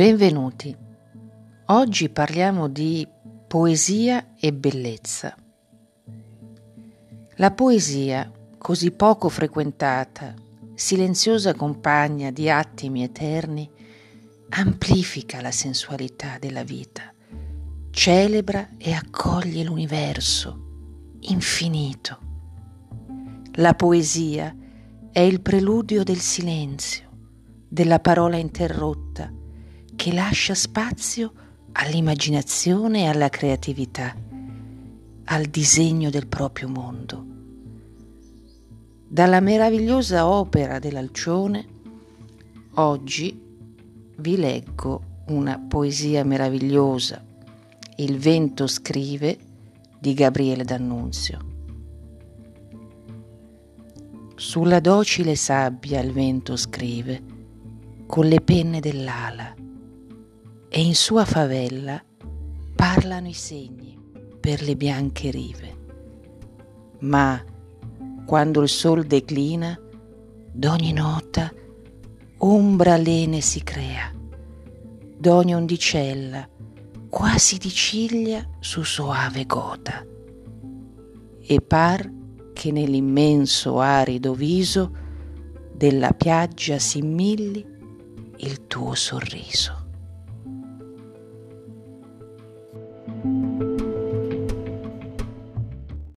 Benvenuti. Oggi parliamo di poesia e bellezza. La poesia, così poco frequentata, silenziosa compagna di attimi eterni, amplifica la sensualità della vita, celebra e accoglie l'universo infinito. La poesia è il preludio del silenzio, della parola interrotta, che lascia spazio all'immaginazione e alla creatività, al disegno del proprio mondo. Dalla meravigliosa opera dell'Alcione, oggi vi leggo una poesia meravigliosa, Il vento scrive di Gabriele D'Annunzio. Sulla docile sabbia il vento scrive, con le penne dell'ala, e in sua favella parlano i segni per le bianche rive. Ma quando il sol declina, d'ogni nota ombra lene si crea, d'ogni ondicella quasi di ciglia su soave gota, e par che nell'immenso arido viso della piaggia si immilli il tuo sorriso.